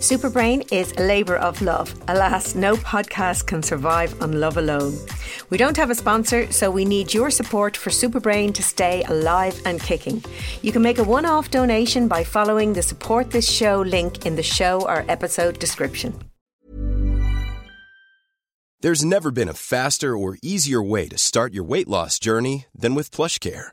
Superbrain is a labour of love. Alas, no podcast can survive on love alone. We don't have a sponsor, so we need your support for Superbrain to stay alive and kicking. You can make a one off donation by following the support this show link in the show or episode description. There's never been a faster or easier way to start your weight loss journey than with PlushCare.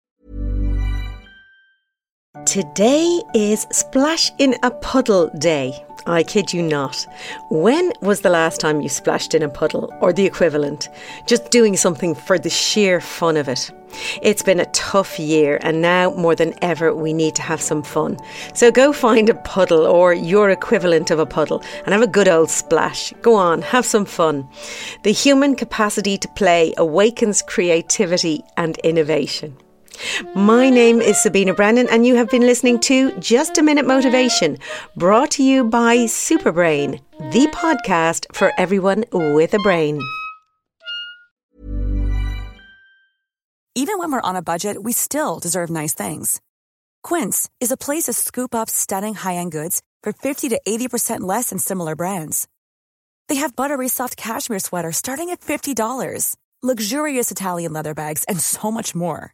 Today is Splash in a Puddle Day. I kid you not. When was the last time you splashed in a puddle or the equivalent? Just doing something for the sheer fun of it. It's been a tough year, and now more than ever, we need to have some fun. So go find a puddle or your equivalent of a puddle and have a good old splash. Go on, have some fun. The human capacity to play awakens creativity and innovation. My name is Sabina Brennan, and you have been listening to Just a Minute Motivation, brought to you by Superbrain, the podcast for everyone with a brain. Even when we're on a budget, we still deserve nice things. Quince is a place to scoop up stunning high end goods for 50 to 80% less than similar brands. They have buttery soft cashmere sweaters starting at $50, luxurious Italian leather bags, and so much more.